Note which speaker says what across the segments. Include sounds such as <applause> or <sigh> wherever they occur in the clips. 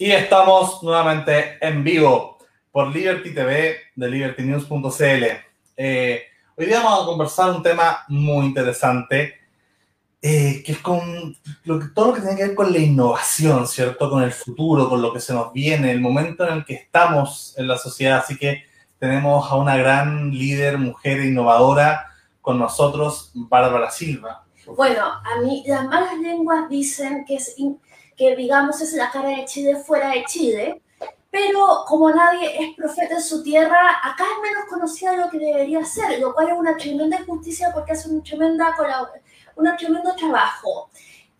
Speaker 1: Y estamos nuevamente en vivo por Liberty TV de libertynews.cl. Eh, hoy día vamos a conversar un tema muy interesante, eh, que es con todo lo que tiene que ver con la innovación, ¿cierto? Con el futuro, con lo que se nos viene, el momento en el que estamos en la sociedad. Así que tenemos a una gran líder, mujer innovadora con nosotros, Bárbara Silva.
Speaker 2: Bueno, a mí las malas lenguas dicen que es que digamos es la cara de Chile fuera de Chile, pero como nadie es profeta en su tierra, acá es menos conocida de lo que debería ser, lo cual es una tremenda injusticia porque hace un, tremenda un tremendo trabajo.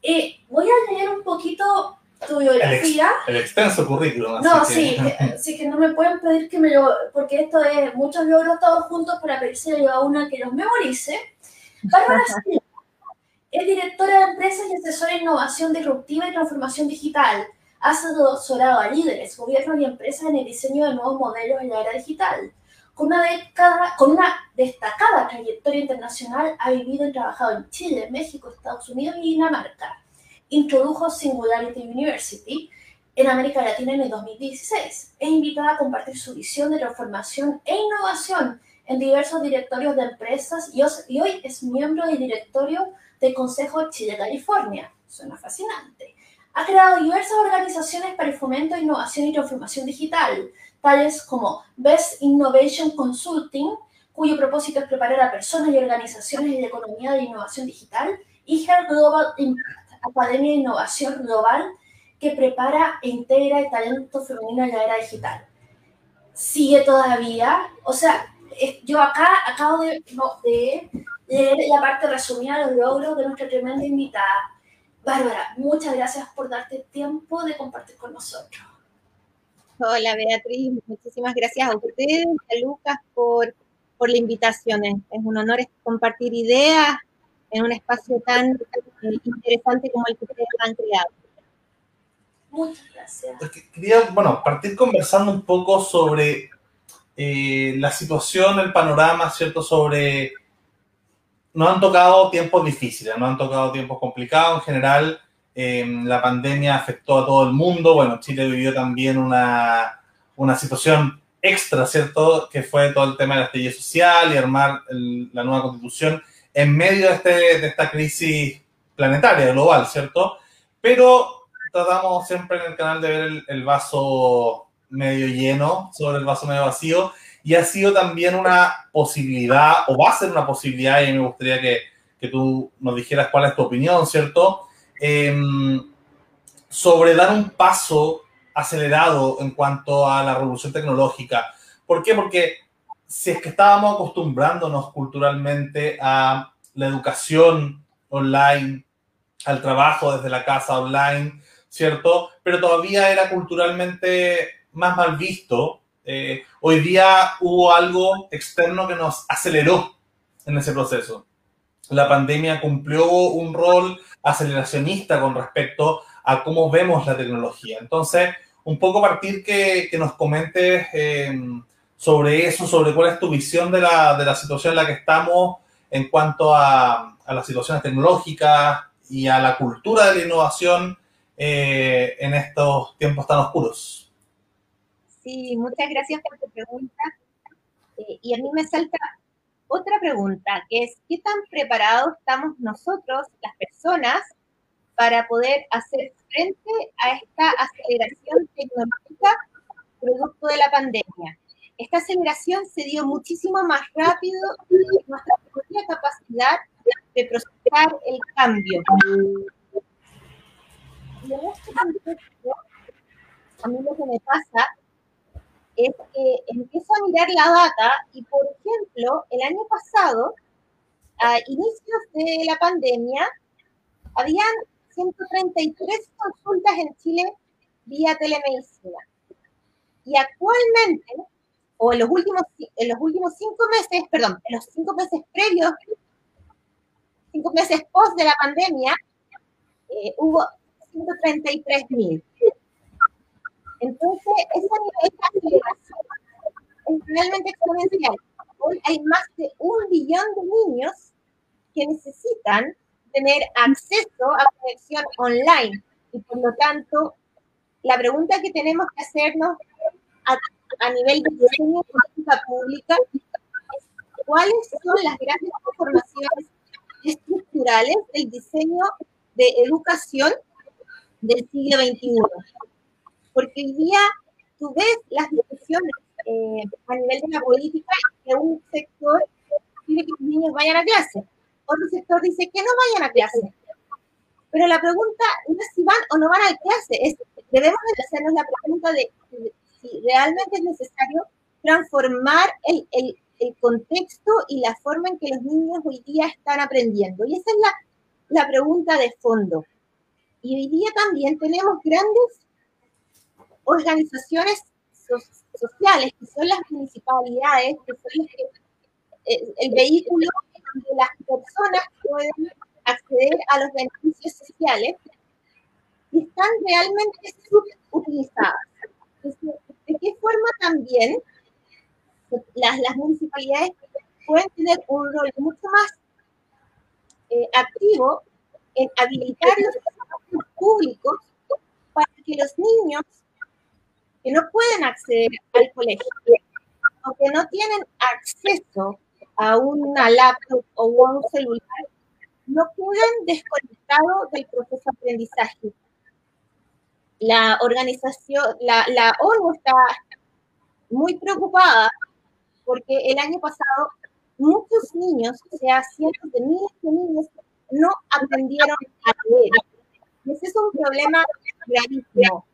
Speaker 2: Eh, voy a leer un poquito tu biografía.
Speaker 1: El, extenso currículum.
Speaker 2: No, sí, <laughs> sí que no me pueden pedir que me lo, porque esto es muchos logros todos juntos para pedirse a una que los memorice. Bárbara <laughs> es directora de empresas y asesora innovación disruptiva y transformación digital. Ha asesorado a líderes, gobiernos y empresas en el diseño de nuevos modelos en la era digital. Con una, con una destacada trayectoria internacional, ha vivido y trabajado en Chile, México, Estados Unidos y Dinamarca. Introdujo Singularity University en América Latina en el 2016. Es invitada a compartir su visión de transformación e innovación en diversos directorios de empresas y hoy es miembro del directorio del Consejo Chile-California. Suena fascinante. Ha creado diversas organizaciones para el fomento de innovación y transformación digital, tales como Best Innovation Consulting, cuyo propósito es preparar a personas y organizaciones en la economía de innovación digital, y Her Global Impact, Academia de Innovación Global, que prepara e integra el talento femenino en la era digital. Sigue todavía, o sea, yo acá acabo de, de leer la parte resumida de los logros de nuestra tremenda invitada. Bárbara, muchas gracias por darte tiempo de compartir con nosotros.
Speaker 3: Hola Beatriz, muchísimas gracias a ustedes, a Lucas, por, por la invitación. Es un honor compartir ideas en un espacio tan interesante como el que ustedes han creado.
Speaker 2: Muchas gracias.
Speaker 1: Quería, bueno, partir conversando un poco sobre eh, la situación, el panorama, ¿cierto? Sobre nos han tocado tiempos difíciles, nos han tocado tiempos complicados en general. Em, la pandemia afectó a todo el mundo. Bueno, Chile vivió también una, una situación extra, ¿cierto? Que fue todo el tema de la estrella social y armar la nueva constitución en medio de, este, de esta crisis planetaria, global, ¿cierto? Pero tratamos siempre en el canal de ver el vaso medio lleno sobre el vaso medio vacío y ha sido también una posibilidad, o va a ser una posibilidad, y me gustaría que, que tú nos dijeras cuál es tu opinión, ¿cierto? Em, sobre dar un paso acelerado en cuanto a la revolución tecnológica. ¿Por qué? Porque si es que estábamos acostumbrándonos culturalmente a la educación online, al trabajo desde la casa online, ¿cierto? Pero todavía era culturalmente más mal visto eh, hoy día hubo algo externo que nos aceleró en ese proceso. La pandemia cumplió un rol aceleracionista con respecto a cómo vemos la tecnología. Entonces, un poco partir que, que nos comentes eh, sobre eso, sobre cuál es tu visión de la, de la, situación en la que estamos en cuanto a, las situaciones tecnológicas y a la cultura de la innovación eh, en estos tiempos tan oscuros.
Speaker 3: Sí, muchas gracias por tu pregunta. Eh, y a mí me salta otra pregunta, que es, ¿qué tan preparados estamos nosotros, las personas, para poder hacer frente a esta aceleración tecnológica producto de la pandemia? Esta aceleración se dio muchísimo más rápido que nuestra propia capacidad de procesar el cambio. Y en este contexto, a mí lo que me pasa es que empiezo a mirar la data y, por ejemplo, el año pasado, a inicios de la pandemia, habían 133 consultas en Chile vía telemedicina. Y actualmente, o en los últimos, en los últimos cinco meses, perdón, en los cinco meses previos, cinco meses post de la pandemia, eh, hubo 133 mil. Entonces, esa aceleración es realmente exponencial. Hoy hay más de un billón de niños que necesitan tener acceso a conexión online y por lo tanto la pregunta que tenemos que hacernos a, nivel de diseño de política pública es cuáles son las grandes transformaciones estructurales del diseño de educación del siglo XXI. Porque hoy día tú ves las discusiones eh, a nivel de la política que un sector quiere que los niños vayan a clase, otro sector dice que no vayan a clase. Pero la pregunta no es si van o no van a clase, es, debemos hacernos la pregunta de, si realmente es necesario transformar el, el, el, contexto y la forma en que los niños hoy día están aprendiendo. Y esa es la, la pregunta de fondo. Y hoy día también tenemos grandes organizaciones sociales, que son las municipalidades, que son eh, el vehículo donde las personas pueden acceder a los beneficios sociales y están realmente subutilizadas. ¿De qué forma también las, las municipalidades pueden tener un rol mucho más eh, activo en habilitar los públicos para que los niños que no pueden acceder al colegio o que no tienen acceso a una laptop o a un celular no quedan desconectados del proceso de aprendizaje. La organización, la, la ONU está muy preocupada porque el año pasado muchos niños, o sea, cientos de miles de niños, no aprendieron a leer. ese es un problema gravísimo,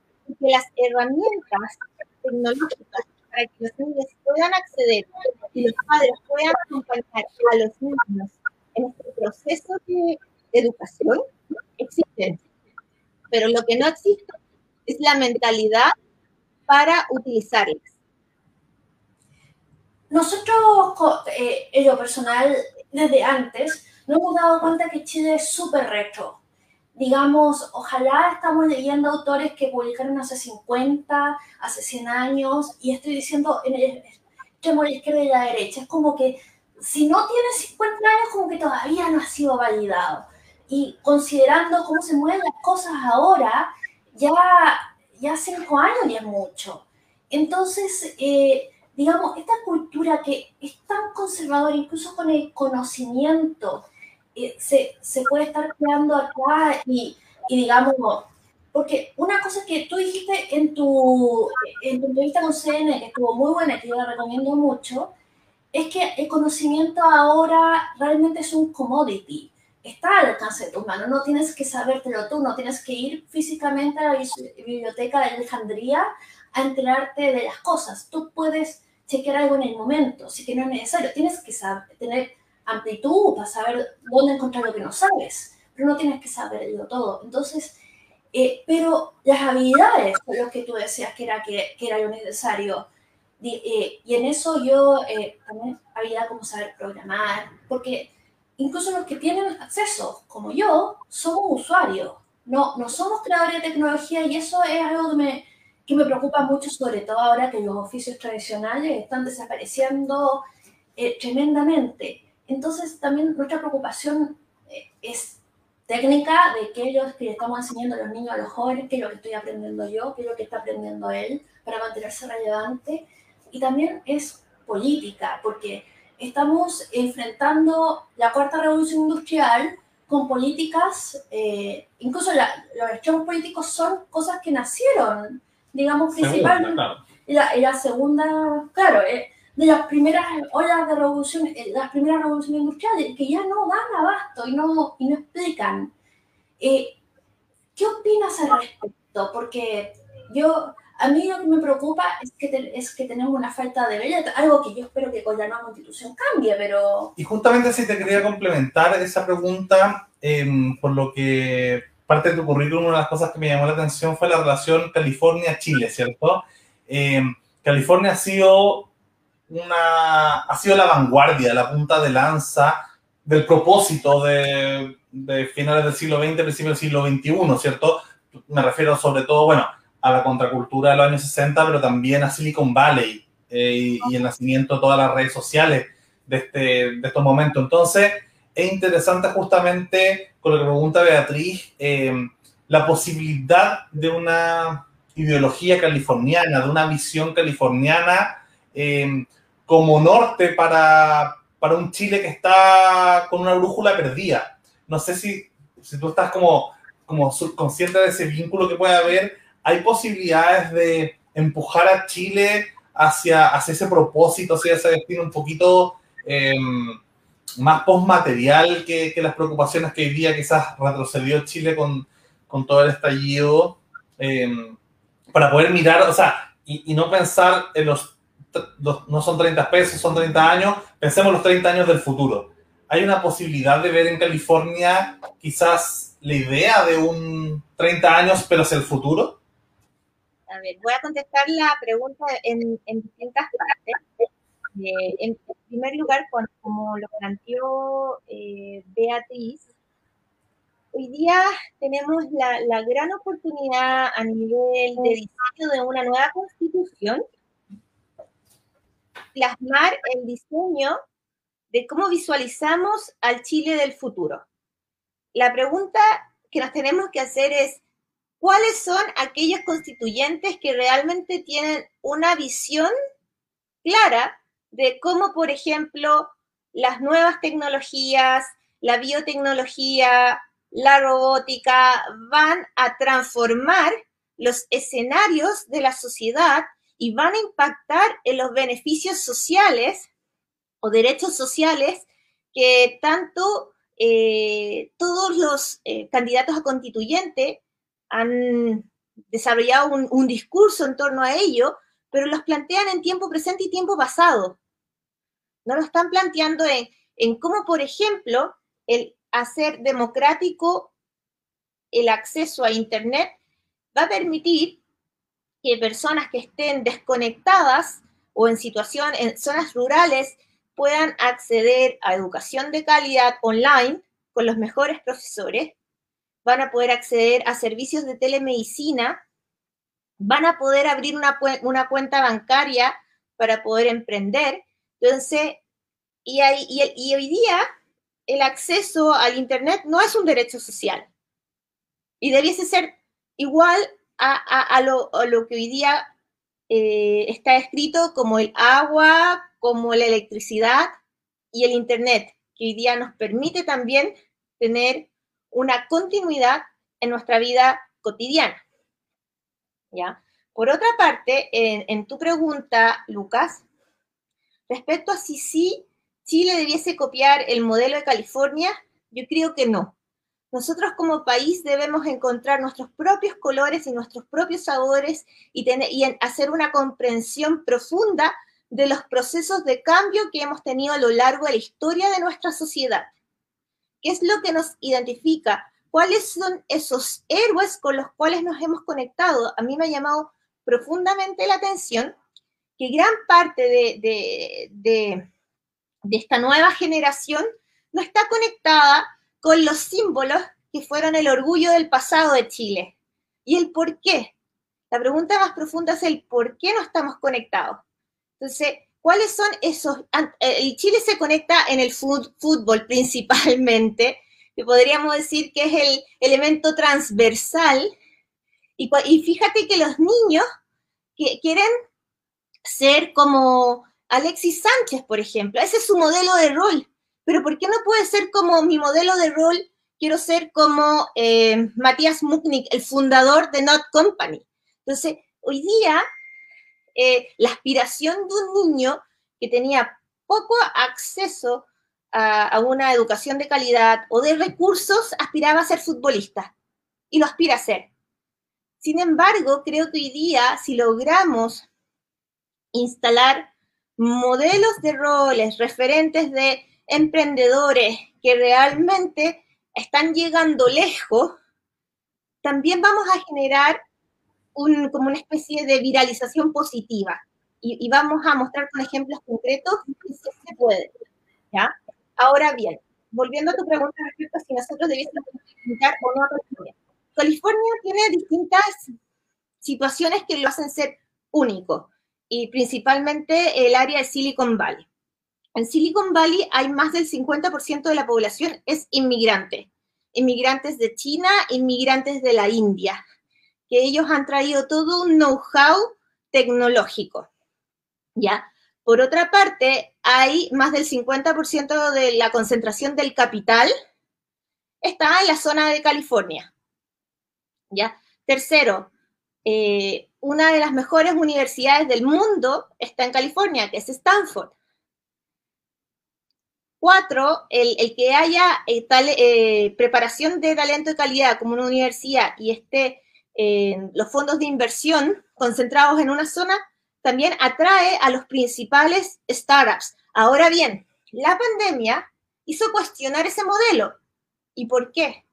Speaker 3: porque las herramientas tecnológicas para que los niños puedan acceder y los padres puedan acompañar a los niños en este proceso de educación existen. Pero lo que no existe es la mentalidad para utilizarlas.
Speaker 2: Nosotros, eh, lo personal, desde antes, nos hemos dado cuenta que Chile es súper retro. Digamos, ojalá estamos leyendo autores que publicaron hace 50, hace 100 años, y estoy diciendo en el extremo de la izquierda y la derecha. Es como que si no tiene 50 años, como que todavía no ha sido validado. Y considerando cómo se mueven las cosas ahora, ya, ya cinco años ya es mucho. Entonces, eh, digamos, esta cultura que es tan conservadora, incluso con el conocimiento, se, se, puede estar creando acá y, y, digamos, porque una cosa que tú dijiste en tu, en tu entrevista con CNN, que estuvo muy buena, que yo la recomiendo mucho, es que el conocimiento ahora realmente es un commodity. Está al alcance de tus manos, no tienes que sabértelo tú, no tienes que ir físicamente a la biblioteca de Alejandría a enterarte de las cosas. Tú puedes chequear algo en el momento, si que no es necesario. Tienes que saber, tener amplitud para saber dónde encontrar lo que no sabes, pero no tienes que saberlo todo. Entonces, eh, pero las habilidades, lo que tú decías que era, que, que era lo necesario, eh, y en eso yo eh, también había como saber programar, porque incluso los que tienen acceso, como yo, somos usuarios, no, no somos creadores de tecnología y eso es algo que me, que me preocupa mucho, sobre todo ahora que los oficios tradicionales están desapareciendo eh, tremendamente. Entonces también nuestra preocupación es técnica de qué es que estamos enseñando a los niños, a los jóvenes, qué es lo que estoy aprendiendo yo, qué es lo que está aprendiendo él para mantenerse relevante y también es política, porque estamos enfrentando la cuarta revolución industrial con políticas, eh, incluso los extremos políticos son cosas que nacieron, digamos, principalmente. La, la, segunda, claro, eh, de las primeras olas de revolución, eh, las primeras revoluciones industriales, que ya no dan abasto y no, y no explican. ¿Qué opinas al respecto? Porque yo, a mí lo que me preocupa es que, es que tenemos una falta de belleza, algo que yo espero que con la nueva constitución cambie, pero...
Speaker 1: Y justamente si te quería complementar esa pregunta, em, por lo que parte de tu currículum, una de las cosas que me llamó la atención fue la relación California-Chile, ¿cierto? Em, California ha sido, una, ha sido la vanguardia, la punta de lanza del propósito de, finales del siglo XX, principios del siglo XXI, ¿cierto? Me refiero sobre todo, bueno, a la contracultura de los años 60, pero también a Silicon Valley eh, y, el nacimiento de todas las redes sociales de, este, de estos momentos. Entonces, es interesante justamente con lo que pregunta Beatriz, eh, la posibilidad de una ideología californiana, de una visión californiana eh, como norte para, para un Chile que está con una brújula perdida. No sé si, si tú estás como, como subconsciente de ese vínculo que puede haber. ¿Hay posibilidades de empujar a Chile hacia, hacia ese propósito, hacia ese destino un poquito eh, más postmaterial que, que las preocupaciones que hoy día quizás retrocedió Chile con, con todo el estallido? Eh, para poder mirar, o sea, y, y no pensar en los, no son 30 pesos, son 30 años, pensemos los 30 años del futuro. ¿Hay una posibilidad de ver en California quizás la idea de un 30 años, pero hacia el futuro?
Speaker 3: A ver, voy a contestar la pregunta en, distintas partes. Eh, en primer lugar, como lo planteó eh, Beatriz, hoy día tenemos la, la, gran oportunidad a nivel de diseño de una nueva constitución, plasmar el diseño de cómo visualizamos al Chile del futuro. La pregunta que nos tenemos que hacer es, ¿cuáles son aquellos constituyentes que realmente tienen una visión clara de cómo, por ejemplo, las nuevas tecnologías, la biotecnología, la robótica van a transformar los escenarios de la sociedad y van a impactar en los beneficios sociales o derechos sociales que tanto eh, todos los eh, candidatos a constituyente han desarrollado un, discurso en torno a ello, pero los plantean en tiempo presente y tiempo pasado. No lo están planteando en cómo, por ejemplo, el hacer democrático el acceso a Internet va a permitir que personas que estén desconectadas o en situación en zonas rurales puedan acceder a educación de calidad online con los mejores profesores, van a poder acceder a servicios de telemedicina, van a poder abrir una, una cuenta bancaria para poder emprender. Entonces, y, y hoy día el acceso al Internet no es un derecho social y debiese ser igual a, lo, que hoy día eh, está escrito como el agua, como la electricidad y el Internet, que hoy día nos permite también tener una continuidad en nuestra vida cotidiana. ¿Ya? Por otra parte, en, en tu pregunta, Lucas, respecto a si sí Chile debiese copiar el modelo de California? Yo creo que no. Nosotros como país debemos encontrar nuestros propios colores y nuestros propios sabores y, tener, y hacer una comprensión profunda de los procesos de cambio que hemos tenido a lo largo de la historia de nuestra sociedad. ¿Qué es lo que nos identifica? ¿Cuáles son esos héroes con los cuales nos hemos conectado? A mí me ha llamado profundamente la atención que gran parte de, de, de de esta nueva generación no está conectada con los símbolos que fueron el orgullo del pasado de Chile. ¿Y el por qué? La pregunta más profunda es el por qué no estamos conectados. Entonces, ¿cuáles son esos? El Chile se conecta en el fútbol <laughs> principalmente, que podríamos decir que es el elemento transversal. Y, y fíjate que los niños que quieren ser como Alexis Sánchez, por ejemplo. Ese es su modelo de rol. Pero ¿por qué no puede ser como mi modelo de rol? Quiero ser como eh, Matías Muknik, el fundador de Not Company. Entonces, hoy día, eh, la aspiración de un niño que tenía poco acceso a, a, una educación de calidad o de recursos, aspiraba a ser futbolista. Y lo aspira a ser. Sin embargo, creo que hoy día, si logramos instalar modelos de roles, referentes de emprendedores que realmente están llegando lejos, también vamos a generar un, como una especie de viralización positiva. Y, y, vamos a mostrar con ejemplos concretos que se puede. ¿ya? Ahora bien, volviendo a tu pregunta respecto a si nosotros debiésemos implementar o no a California. California tiene distintas situaciones que lo hacen ser único y principalmente el área de Silicon Valley. En Silicon Valley hay más del 50% de la población es inmigrante. Inmigrantes de China, inmigrantes de la India, que ellos han traído todo un know-how tecnológico. ¿Ya? Por otra parte, hay más del 50% de la concentración del capital está en la zona de California. ¿Ya? Tercero, eh, una de las mejores universidades del mundo está en California, que es Stanford. Cuatro, el, que haya eh, tal, eh, preparación de talento de calidad como una universidad y esté los fondos de inversión concentrados en una zona, también atrae a los principales startups. Ahora bien, la pandemia hizo cuestionar ese modelo. ¿Y por qué?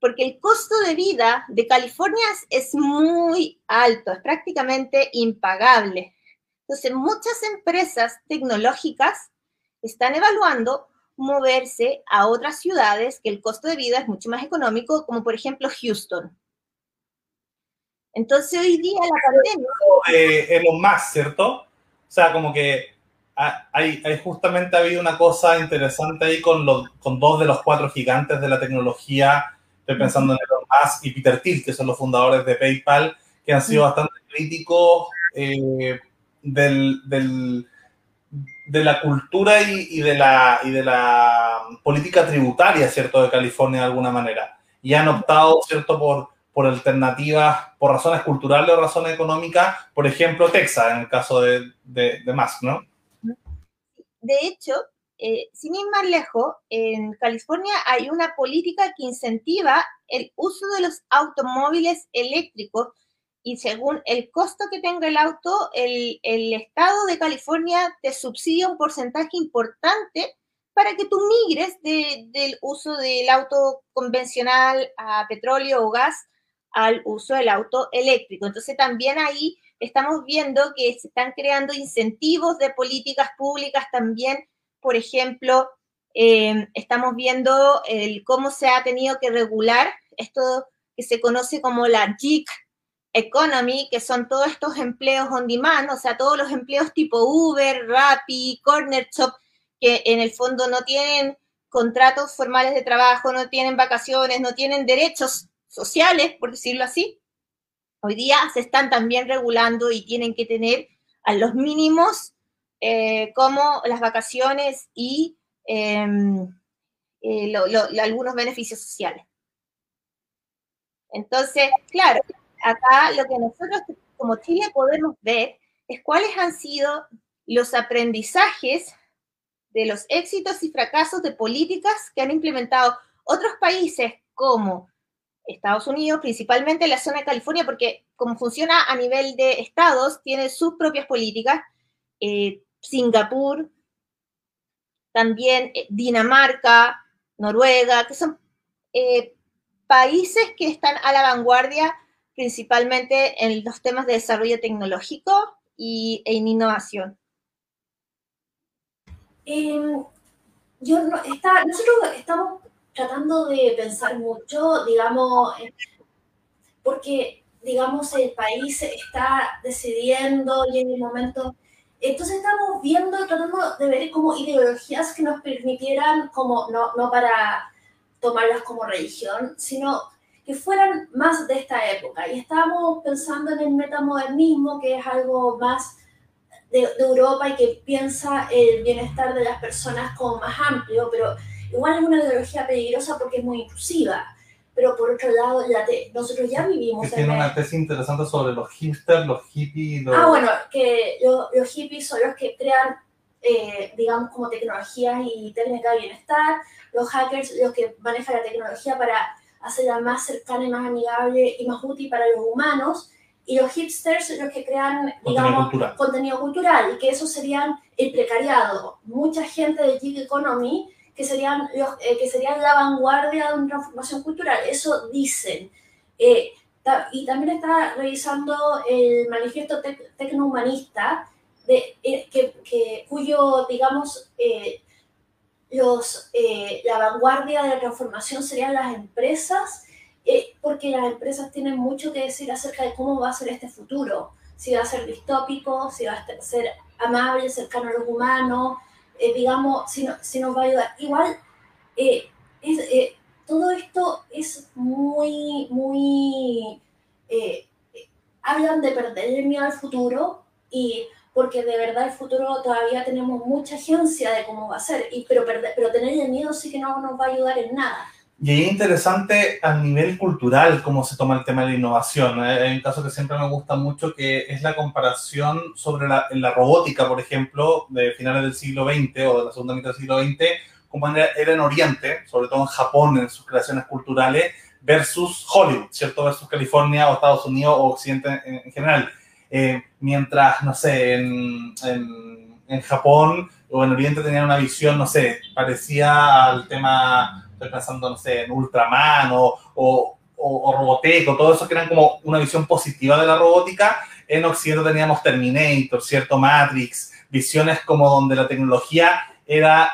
Speaker 3: Porque el costo de vida de California es muy alto, es prácticamente impagable. Entonces, muchas empresas tecnológicas están evaluando moverse a otras ciudades que el costo de vida es mucho más económico, como por ejemplo Houston. Entonces hoy día la pandemia...
Speaker 1: Eh, Elon Musk, ¿cierto? O sea, como que hay, hay, justamente ha habido una cosa interesante ahí con, los, con dos de los cuatro gigantes de la tecnología. Estoy pensando en Elon Musk y Peter Thiel, que son los fundadores de PayPal, que han sido bastante críticos eh, del, del de la cultura y, de la, y de la política tributaria, ¿cierto?, de California de alguna manera. Y han optado, ¿cierto?, por, por alternativas, por razones culturales o razones económicas, por ejemplo, Texas, en el caso de, de, Musk, ¿no?
Speaker 3: De hecho, eh, sin ir más lejos, en California hay una política que incentiva el uso de los automóviles eléctricos y según el costo que tenga el auto, el, estado de California te subsidia un porcentaje importante para que tú migres del uso del auto convencional a petróleo o gas al uso del auto eléctrico. Entonces también ahí estamos viendo que se están creando incentivos de políticas públicas también, por ejemplo, eh, estamos viendo el, cómo se ha tenido que regular esto que se conoce como la JIC economy, que son todos estos empleos on demand, o sea, todos los empleos tipo Uber, Rappi, Corner Shop, que en el fondo no tienen contratos formales de trabajo, no tienen vacaciones, no tienen derechos sociales, por decirlo así. Hoy día se están también regulando y tienen que tener a los mínimos eh, como las vacaciones y em, eh, algunos beneficios sociales. Entonces, claro, acá lo que nosotros como Chile podemos ver es cuáles han sido los aprendizajes de los éxitos y fracasos de políticas que han implementado otros países como Estados Unidos, principalmente la zona de California, porque como funciona a nivel de estados, tiene sus propias políticas, eh, Singapur, también eh, Dinamarca, Noruega, que son eh, países que están a la vanguardia principalmente en los temas de desarrollo tecnológico y, e en innovación?
Speaker 2: Em, yo está, nosotros estamos tratando de pensar mucho, digamos, porque, digamos, el país está decidiendo y en el momento... Entonces estamos viendo, tratando de ver como ideologías que nos permitieran, como no, no para tomarlas como religión, sino que fueran más de esta época. Y estábamos pensando en el metamodernismo, que es algo más de, Europa y que piensa el bienestar de las personas como más amplio, pero igual es una ideología peligrosa porque es muy inclusiva. Pero por otro lado, nosotros ya vivimos...
Speaker 1: tiene una tesis interesante sobre los hipsters, los hippies... Los...
Speaker 2: Ah, bueno, que los hippies son los que crean, eh, digamos, como tecnologías y técnicas de bienestar, los hackers los que manejan la tecnología para hacerla más cercana y más amigable y más útil para los humanos. Y los hipsters los que crean, digamos, contenido cultural, y que eso serían el precariado. Mucha gente de gig economy que serían, los, eh, que serían la vanguardia de una transformación cultural. Eso dicen. Eh, y también está revisando el manifiesto tecnohumanista, de, eh, que, que, cuyo, digamos, los, eh, la vanguardia de la transformación serían las empresas, eh, porque las empresas tienen mucho que decir acerca de cómo va a ser este futuro, si va a ser distópico, si va a ser amable, cercano a los humanos, eh, digamos, si, no, si, nos va a ayudar. Igual, todo esto es muy, muy hablan de perder el miedo al futuro y porque de verdad el futuro todavía tenemos mucha agencia de cómo va a ser, y, pero, pero tener el miedo sí que no nos va a ayudar en nada.
Speaker 1: Y es interesante a nivel cultural cómo se toma el tema de la innovación. Hay un caso que siempre me gusta mucho que es la comparación sobre la, la robótica, por ejemplo, de finales del siglo XX o de la segunda mitad del siglo XX, como era en Oriente, sobre todo en Japón, en sus creaciones culturales, versus Hollywood, ¿cierto? Versus California o Estados Unidos o Occidente en, general. Eh, mientras, no sé, en, en, Japón o en Oriente tenían una visión, no sé, parecía al tema, estoy pensando, no sé, en Ultraman o, o, o, Roboteco, todo eso que eran como una visión positiva de la robótica. En Occidente teníamos Terminator, ¿cierto? Matrix, visiones como donde la tecnología era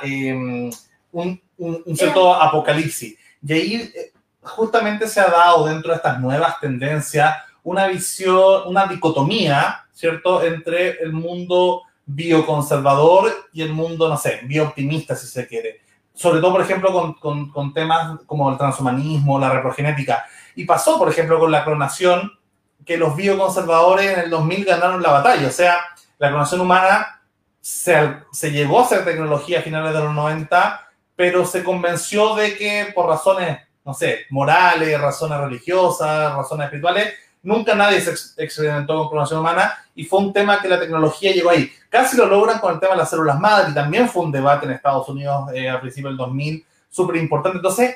Speaker 1: un, un, cierto apocalipsis. Y ahí eh, justamente se ha dado dentro de estas nuevas tendencias una visión, una dicotomía, ¿cierto?, entre el mundo bioconservador y el mundo, no sé, biooptimista, si se quiere. Sobre todo, por ejemplo, con, con, con temas como el transhumanismo, la reprogenética. Y pasó, por ejemplo, con la clonación, que los bioconservadores en el 2000 ganaron la batalla. O sea, la clonación humana se, se llegó a ser tecnología a finales de los 90, pero se convenció de que por razones no sé, morales, razones religiosas, razones espirituales. Nunca nadie se experimentó con clonación humana y fue un tema que la tecnología llegó ahí. Casi lo logran con el tema de las células madre y también fue un debate en Estados Unidos eh, a principios del 2000 súper importante. Entonces,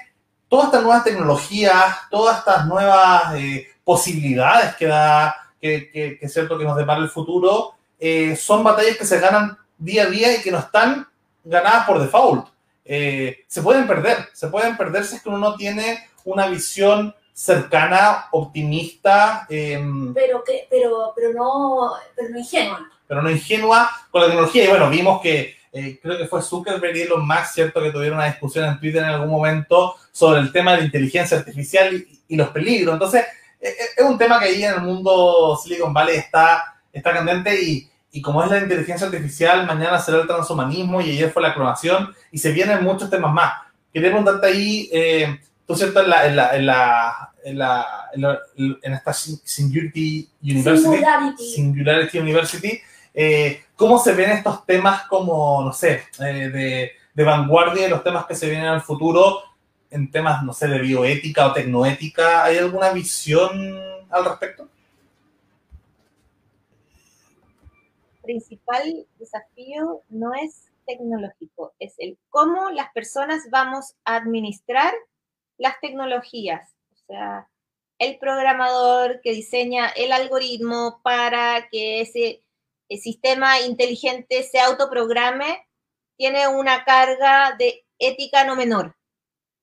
Speaker 1: todas estas nuevas tecnologías, todas estas nuevas eh, posibilidades que da, que, que, es cierto que nos depara el futuro, eh, son batallas que se ganan día a día y que no están ganadas por default. Eh, se pueden perder, se pueden perder si es que uno no tiene una visión cercana, optimista.
Speaker 2: Eh, pero, que, pero, pero, no, pero no ingenua.
Speaker 1: Pero no ingenua con la tecnología. Y bueno, vimos que eh, creo que fue Zuckerberg y Elon Musk, ¿cierto? Que tuvieron una discusión en Twitter en algún momento sobre el tema de la inteligencia artificial y, y los peligros. Entonces, eh, eh, es un tema que ahí en el mundo Silicon Valley está, está candente y, y como es la inteligencia artificial, mañana será el transhumanismo y ayer fue la clonación y se vienen muchos temas más. Quería preguntarte ahí, eh, tú cierto, en, la, en, la, en, la, en, la, en, esta Singularity University, Singularity, Singularity University eh, ¿cómo se ven estos temas como, no sé, eh, de, de vanguardia de los temas que se vienen al futuro en temas, no sé, de bioética o tecnoética? ¿Hay alguna visión al respecto?
Speaker 3: principal desafío no es tecnológico, es el cómo las personas vamos a administrar las tecnologías. O sea, el programador que diseña el algoritmo para que ese sistema inteligente se autoprograme tiene una carga de ética no menor.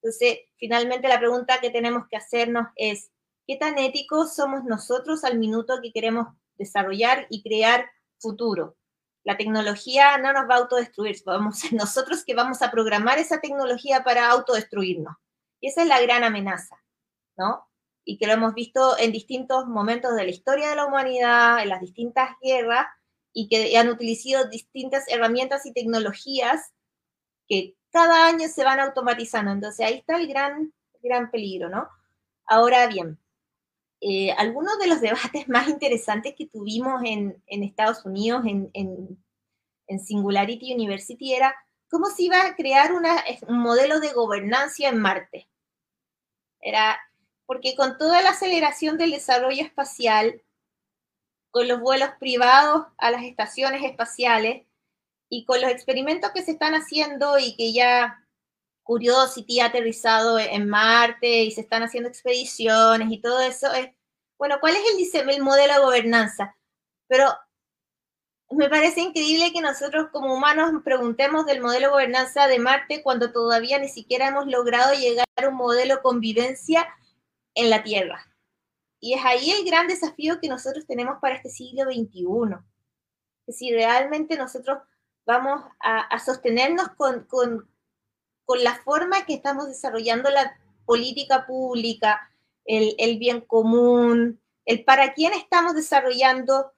Speaker 3: Entonces, finalmente la pregunta que tenemos que hacernos es, ¿qué tan éticos somos nosotros al minuto que queremos desarrollar y crear futuro. La tecnología no nos va a autodestruir, vamos nosotros que vamos a programar esa tecnología para autodestruirnos. Y esa es la gran amenaza, ¿no? Y que lo hemos visto en distintos momentos de la historia de la humanidad, en las distintas guerras, y que han utilizado distintas herramientas y tecnologías que cada año se van automatizando. Entonces ahí está el gran, gran peligro, ¿no? Ahora bien, eh, algunos de los debates más interesantes que tuvimos en, Estados Unidos, en, en, Singularity University, era cómo se iba a crear un modelo de gobernancia en Marte. Era porque con toda la aceleración del desarrollo espacial, con los vuelos privados a las estaciones espaciales y con los experimentos que se están haciendo y que ya Curiosity ha aterrizado en Marte y se están haciendo expediciones y todo eso. Es, bueno, ¿cuál es el, el modelo de gobernanza? Pero me parece increíble que nosotros como humanos preguntemos del modelo de gobernanza de Marte cuando todavía ni siquiera hemos logrado llegar a un modelo de convivencia en la Tierra. Y es ahí el gran desafío que nosotros tenemos para este siglo XXI. Que si realmente nosotros vamos a, a sostenernos con, con, con la forma que estamos desarrollando la política pública, el, el bien común, el para quién estamos desarrollando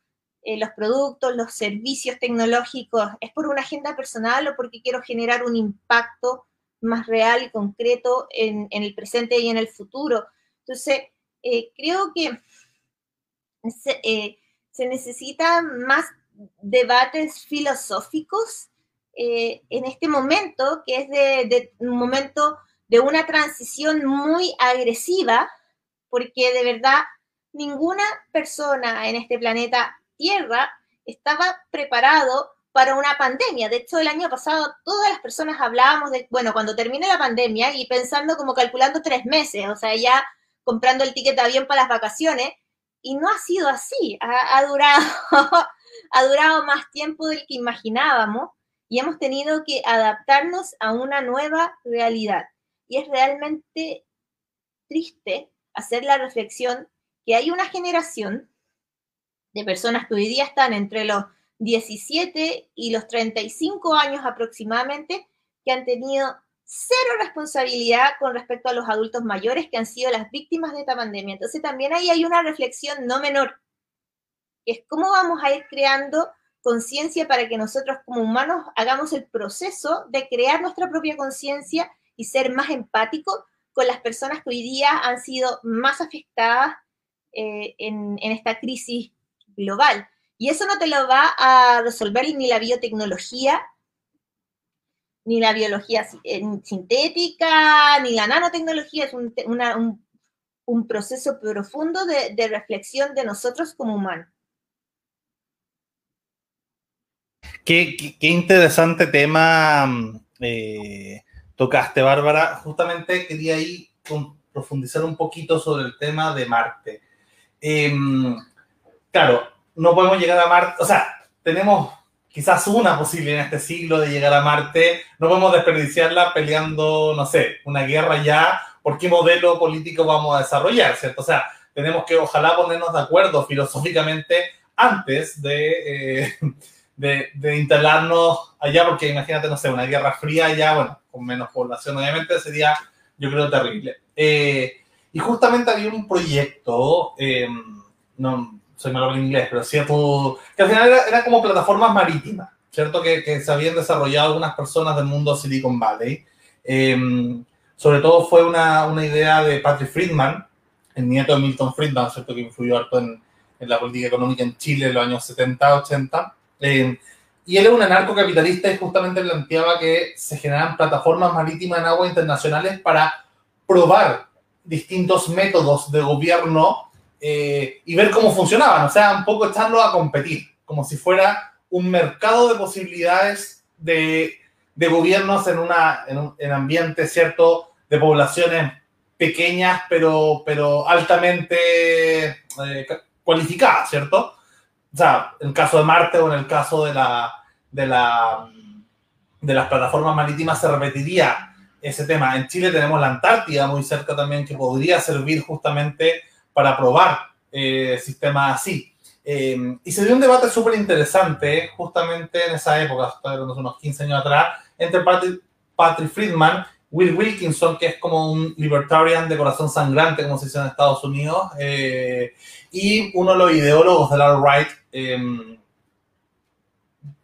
Speaker 3: eh, los productos, los servicios tecnológicos, ¿es por una agenda personal o porque quiero generar un impacto más real y concreto en, el presente y en el futuro? Entonces, eh, creo que se, eh, necesitan más debates filosóficos eh, en este momento, que es de, un momento de una transición muy agresiva, porque de verdad ninguna persona en este planeta Tierra estaba preparado para una pandemia. De hecho, el año pasado todas las personas hablábamos de, bueno, cuando termine la pandemia y pensando como calculando tres meses, o sea, ya comprando el ticket de avión para las vacaciones, y no ha sido así, ha, durado, <laughs> ha durado más tiempo del que imaginábamos y hemos tenido que adaptarnos a una nueva realidad. Y es realmente triste hacer la reflexión que hay una generación de personas que hoy día están entre los 17 y los 35 años aproximadamente, que han tenido cero responsabilidad con respecto a los adultos mayores que han sido las víctimas de esta pandemia. Entonces también ahí hay una reflexión no menor, que es cómo vamos a ir creando conciencia para que nosotros como humanos hagamos el proceso de crear nuestra propia conciencia y ser más empáticos con las personas que hoy día han sido más afectadas eh, en, en esta crisis global. Y eso no te lo va a resolver ni la biotecnología, ni la biología sintética, ni la nanotecnología. Es un, un, proceso profundo de, reflexión de nosotros como humanos.
Speaker 1: Qué, interesante tema mm, eh, tocaste, Bárbara. Justamente quería ahí profundizar un poquito sobre el tema de Marte. Em, claro, no podemos llegar a Marte, o sea, tenemos quizás una posible en este siglo de llegar a Marte, no podemos desperdiciarla peleando, no sé, una guerra ya, por qué modelo político vamos a desarrollar, ¿cierto? O sea, tenemos que ojalá ponernos de acuerdo filosóficamente antes de, eh, de, instalarnos allá, porque imagínate, no sé, una guerra fría allá, bueno, con menos población obviamente, sería, yo creo, terrible. Eh, y justamente había un proyecto, eh, no soy malo en inglés, pero cierto, que al final era, como plataformas marítimas, ¿cierto? Que, que, se habían desarrollado algunas personas del mundo Silicon Valley. Eh, sobre todo fue una, una, idea de Patrick Friedman, el nieto de Milton Friedman, ¿cierto? Que influyó harto en, en la política económica en Chile en los años 70, 80. Eh, y él es un anarcocapitalista y justamente planteaba que se generan plataformas marítimas en aguas internacionales para probar distintos métodos de gobierno eh, y ver cómo funcionaban, o sea, un poco echarlo a competir, como si fuera un mercado de posibilidades de, de gobiernos en, una, en un en ambiente, ¿cierto?, de poblaciones pequeñas, pero, pero altamente eh, cualificadas, ¿cierto? o sea, en el caso de Marte o en el caso de, la, de, la, de las plataformas marítimas se repetiría ese tema. En Chile tenemos la Antártida muy cerca también que podría servir justamente para probar eh, sistemas así. Eh, y se dio un debate súper interesante justamente en esa época, unos 15 años atrás, entre Patrick, Friedman Will Wilkinson, que es como un libertarian de corazón sangrante, como se dice en Estados Unidos, eh, y uno de los ideólogos del alt-right, eh,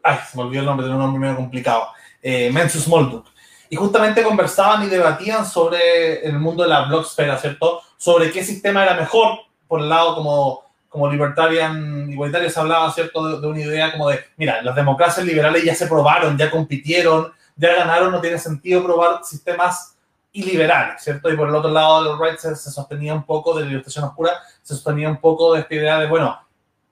Speaker 1: ay, se me olvidó el nombre, tiene un nombre medio complicado, eh, Molduk. Y justamente conversaban y debatían sobre el mundo de la blogsfera, ¿cierto? Sobre qué sistema era mejor, por el lado como, como libertarian, igualitario se hablaba, ¿cierto? De, una idea como de, mira, las democracias liberales ya se probaron, ya compitieron, ya ganaron, no tiene sentido probar sistemas iliberales, ¿cierto? Y por el otro lado los rights se, sostenía un poco de la ilustración oscura, se sostenía un poco de esta idea de, bueno,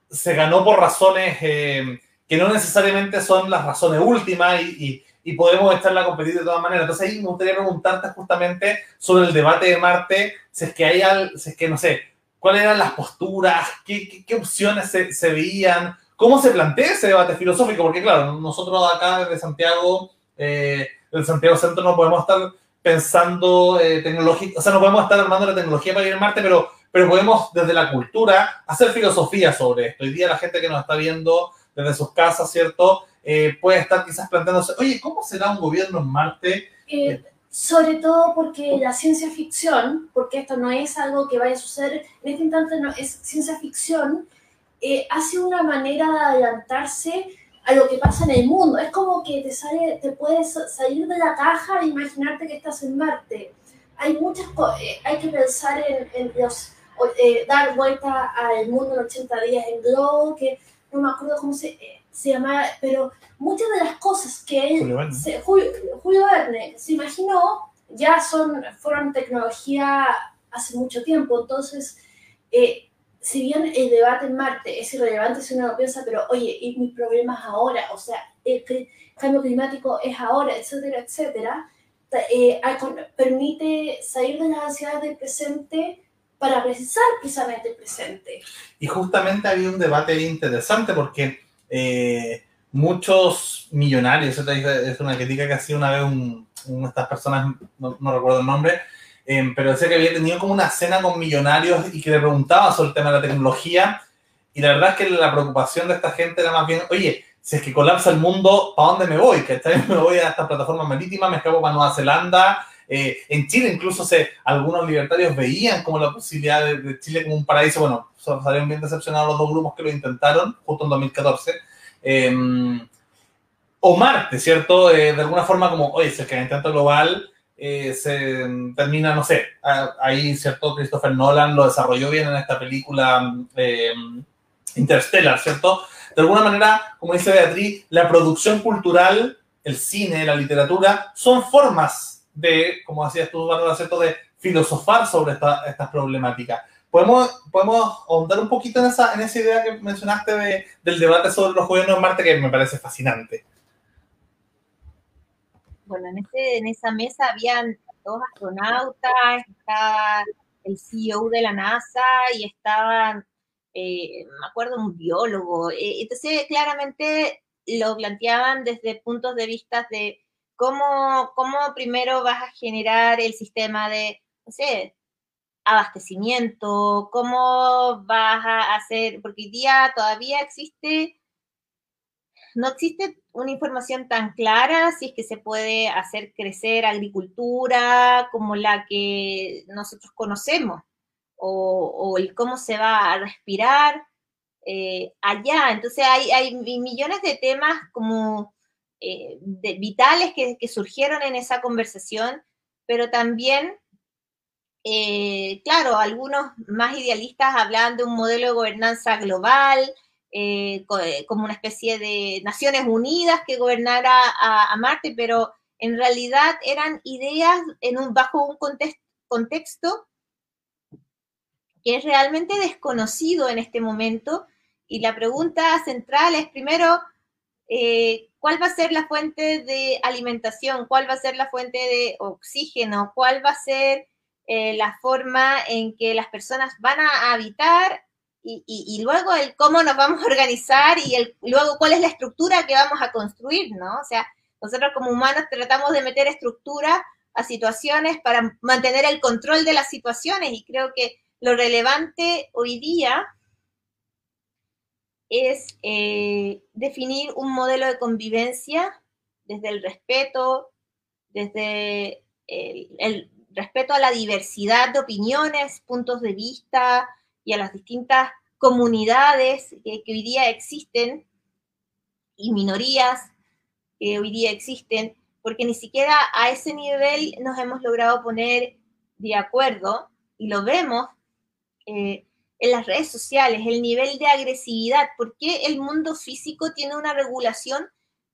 Speaker 1: se ganó por razones eh, que no necesariamente son las razones últimas y, podemos estarla a competir de todas maneras. Entonces ahí me gustaría preguntarte justamente sobre el debate de Marte, si es que hay, si es que, no sé, cuáles eran las posturas, qué, qué, opciones se, se veían, cómo se plantea ese debate filosófico, porque claro, nosotros acá desde Santiago eh, Santiago Centro no podemos estar pensando eh, tecnológica, o sea, no podemos estar armando la tecnología para ir a Marte, pero, pero podemos desde la cultura hacer filosofía sobre esto. Hoy día la gente que nos está viendo desde sus casas, ¿cierto? Eh, puede estar quizás planteándose, oye, ¿cómo será un gobierno en Marte?
Speaker 2: Eh, sobre todo porque la ciencia ficción, porque esto no es algo que vaya a suceder en este instante, no es ciencia ficción, hace una manera de adelantarse a lo que pasa en el mundo. Es como que te, sale, te puedes salir de la caja e imaginarte que estás en Marte. Hay muchas eh, hay que pensar en, los eh, dar vuelta al mundo en 80 días en Globo, que no me acuerdo cómo se, eh, se llamaba, pero muchas de las cosas que él,
Speaker 1: Julio Verne.
Speaker 2: se, Julio, Julio Verne se imaginó ya son, fueron tecnología hace mucho tiempo, entonces, eh, si bien el debate en Marte es irrelevante si uno lo piensa, pero oye, ¿y mis problemas ahora? O sea, el cambio climático es ahora, etcétera, etcétera, eh, permite salir de las ansiedades del presente para precisar precisamente el presente.
Speaker 1: Y justamente había un debate interesante porque eh, muchos millonarios, es una crítica que hacía una vez un, una de estas personas, no, no recuerdo el nombre, eh, pero decía que había tenido como una cena con millonarios y que le preguntaban sobre el tema de la tecnología. Y la verdad es que la preocupación de esta gente era más bien, oye, si es que colapsa el mundo, ¿para dónde me voy? Que <laughs> me voy a esta plataforma marítima, me escapo para Nueva Zelanda. Eh, en Chile incluso se, algunos libertarios veían como la posibilidad de, de Chile como un paraíso. Bueno, salieron bien decepcionados los dos grupos que lo intentaron, justo en 2014. Eh, o Marte, ¿cierto? Eh, de alguna forma como, oye, si el intento global eh, se termina, no sé, ahí, ¿cierto? Christopher Nolan lo desarrolló bien en esta película eh, Interstellar, ¿cierto? De alguna manera, como dice Beatriz, la producción cultural, el cine, la literatura, son formas de, como decías tú, ¿cierto? De filosofar sobre esta- estas problemáticas. Podemos, podemos ahondar un poquito en esa, en esa idea que mencionaste de- del debate sobre los gobiernos en Marte, que me parece fascinante.
Speaker 3: Bueno, en, ese, en esa mesa habían dos astronautas, estaba el CEO de la NASA y estaban, eh, me acuerdo, un biólogo. Eh, entonces, claramente lo planteaban desde puntos de vista de cómo, cómo primero vas a generar el sistema de, no sé, abastecimiento, cómo vas a hacer, porque hoy día todavía existe, no existe una información tan clara si es que se puede hacer crecer agricultura como la que nosotros conocemos, o, el cómo se va a respirar eh, allá. Entonces hay, hay millones de temas como eh, vitales que, surgieron en esa conversación, pero también eh, claro, algunos más idealistas hablan de un modelo de gobernanza global, eh, co como una especie de Naciones Unidas que gobernara a, Marte, pero en realidad eran ideas en un, bajo un context, contexto que es realmente desconocido en este momento. Y la pregunta central es primero, eh, ¿cuál va a ser la fuente de alimentación? ¿Cuál va a ser la fuente de oxígeno? ¿Cuál va a ser eh, la forma en que las personas van a habitar y, y, y, luego el cómo nos vamos a organizar y el, luego cuál es la estructura que vamos a construir, ¿no? O sea, nosotros como humanos tratamos de meter estructura a situaciones para mantener el control de las situaciones y creo que lo relevante hoy día es eh, definir un modelo de convivencia desde el respeto, desde el, respeto a la diversidad de opiniones, puntos de vista y a las distintas comunidades que, que hoy día existen y minorías que hoy día existen, porque ni siquiera a ese nivel nos hemos logrado poner de acuerdo y lo vemos eh, en las redes sociales, el nivel de agresividad, porque el mundo físico tiene una regulación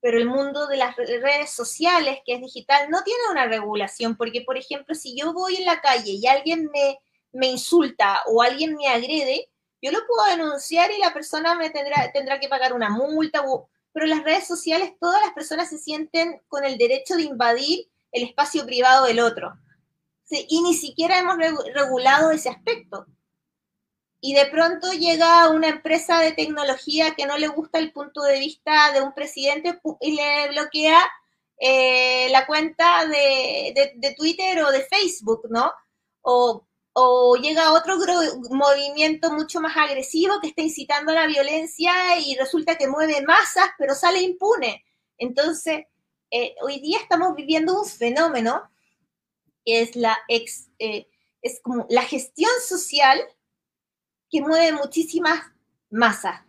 Speaker 3: pero el mundo de las redes sociales, que es digital, no tiene una regulación, porque, por ejemplo, si yo voy en la calle y alguien me, me insulta o alguien me agrede, yo lo puedo denunciar y la persona me tendrá, tendrá que pagar una multa, pero en las redes sociales todas las personas se sienten con el derecho de invadir el espacio privado del otro. Sí, y ni siquiera hemos regulado ese aspecto y de pronto llega una empresa de tecnología que no le gusta el punto de vista de un presidente y le bloquea eh, la cuenta de, de, de, Twitter o de Facebook, ¿no? O, o llega otro movimiento mucho más agresivo que está incitando a la violencia y resulta que mueve masas, pero sale impune. Entonces, eh, hoy día estamos viviendo un fenómeno que es la, ex, eh, es como la gestión social que mueve muchísimas masas.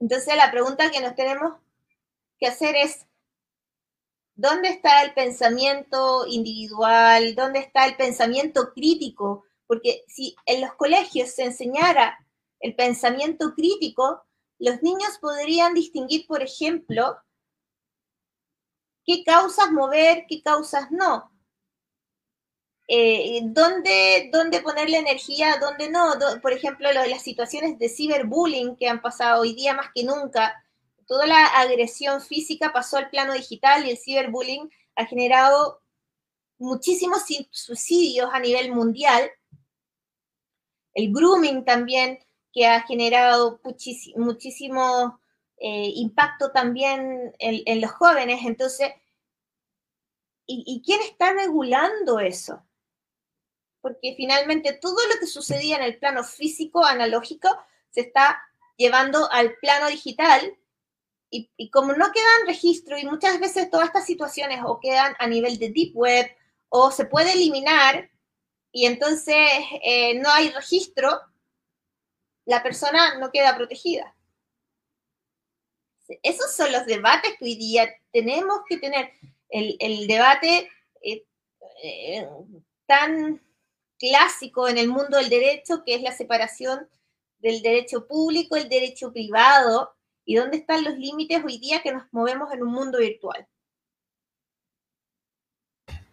Speaker 3: Entonces la pregunta que nos tenemos que hacer es, ¿dónde está el pensamiento individual? ¿Dónde está el pensamiento crítico? porque si en los colegios se enseñara el pensamiento crítico, los niños podrían distinguir, por ejemplo, qué causas mover, qué causas no. Eh, ¿dónde, ¿Dónde ponerle energía, dónde no? por ejemplo, las situaciones de ciberbullying que han pasado hoy día más que nunca. Toda la agresión física pasó al plano digital y el ciberbullying ha generado muchísimos suicidios a nivel mundial. El grooming también, que ha generado muchísimo eh, impacto también en, los jóvenes. Entonces, ¿y, quién está regulando eso? Porque finalmente todo lo que sucedía en el plano físico, analógico, se está llevando al plano digital y, como no quedan registro y muchas veces todas estas situaciones o quedan a nivel de deep web o se puede eliminar y entonces eh, no hay registro, la persona no queda protegida. Esos son los debates que hoy día tenemos que tener. El, debate eh, eh, tan clásico en el mundo del derecho, que es la separación del derecho público, el derecho privado, y dónde están los límites hoy día que nos movemos en un mundo virtual.